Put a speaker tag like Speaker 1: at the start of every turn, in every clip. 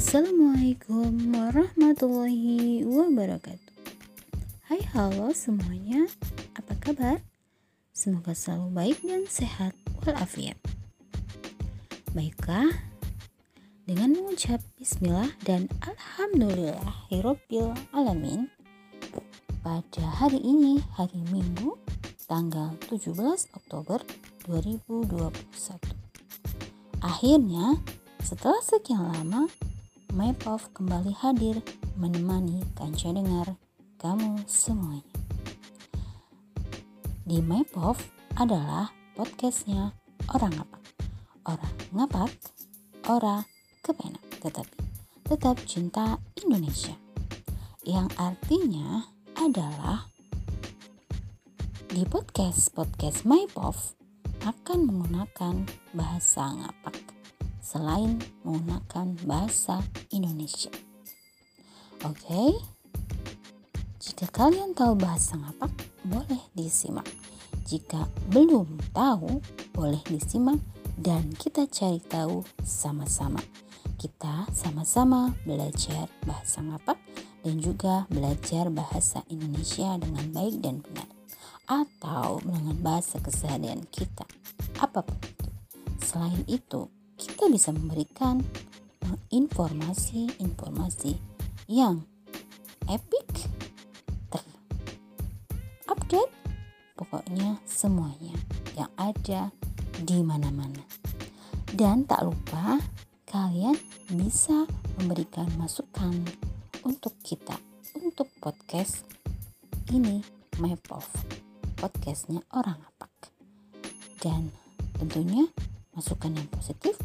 Speaker 1: Assalamualaikum warahmatullahi wabarakatuh. Hai halo semuanya, apa kabar? Semoga selalu baik dan sehat walafiat. Baiklah, dengan mengucap bismillah dan alhamdulillahirabbil alamin pada hari ini hari Minggu tanggal 17 Oktober 2021. Akhirnya, setelah sekian lama, MyPov kembali hadir menemani kanca dengar kamu semuanya. Di MyPov adalah podcastnya orang ngapak. Orang ngapak, orang kepenak, tetapi tetap cinta Indonesia. Yang artinya adalah di podcast-podcast MyPov akan menggunakan bahasa ngapak selain menggunakan bahasa Indonesia. Oke, jika kalian tahu bahasa ngapak, boleh disimak. Jika belum tahu, boleh disimak dan kita cari tahu sama-sama. Kita sama-sama belajar bahasa ngapak dan juga belajar bahasa Indonesia dengan baik dan benar atau dengan bahasa keseharian kita apa pun itu. Selain itu, kita bisa memberikan informasi-informasi yang epic, terupdate, pokoknya semuanya yang ada di mana-mana. Dan tak lupa kalian bisa memberikan masukan untuk kita untuk podcast ini Mapov podcastnya orang apak dan tentunya masukan yang positif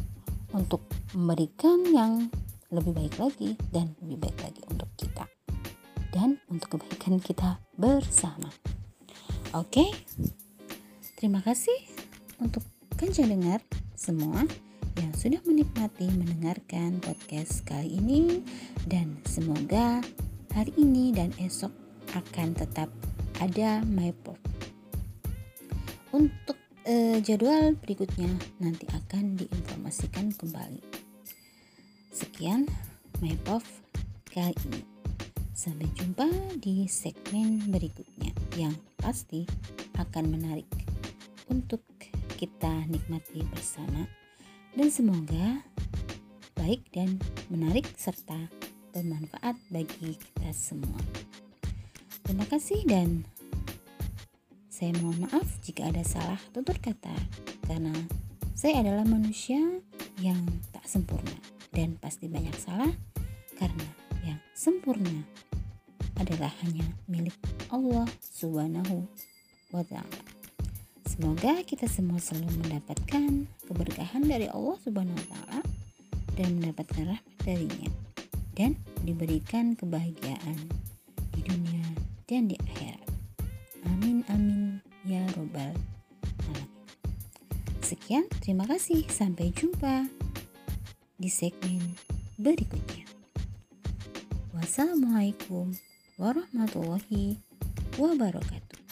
Speaker 1: untuk memberikan yang lebih baik lagi dan lebih baik lagi untuk kita dan untuk kebaikan kita bersama oke terima kasih untuk kanca dengar semua yang sudah menikmati mendengarkan podcast kali ini dan semoga hari ini dan esok akan tetap ada MyPop. Untuk eh, jadwal berikutnya nanti akan diinformasikan kembali. Sekian MyPop kali ini. Sampai jumpa di segmen berikutnya yang pasti akan menarik untuk kita nikmati bersama dan semoga baik dan menarik serta bermanfaat bagi kita semua. Terima kasih dan saya mohon maaf jika ada salah tutur kata karena saya adalah manusia yang tak sempurna dan pasti banyak salah karena yang sempurna adalah hanya milik Allah Subhanahu wa taala. Semoga kita semua selalu mendapatkan keberkahan dari Allah Subhanahu wa taala dan mendapatkan rahmat darinya dan diberikan kebahagiaan di dunia dan di akhirat. Amin amin ya robbal alamin. Sekian, terima kasih. Sampai jumpa di segmen berikutnya. Wassalamualaikum warahmatullahi wabarakatuh.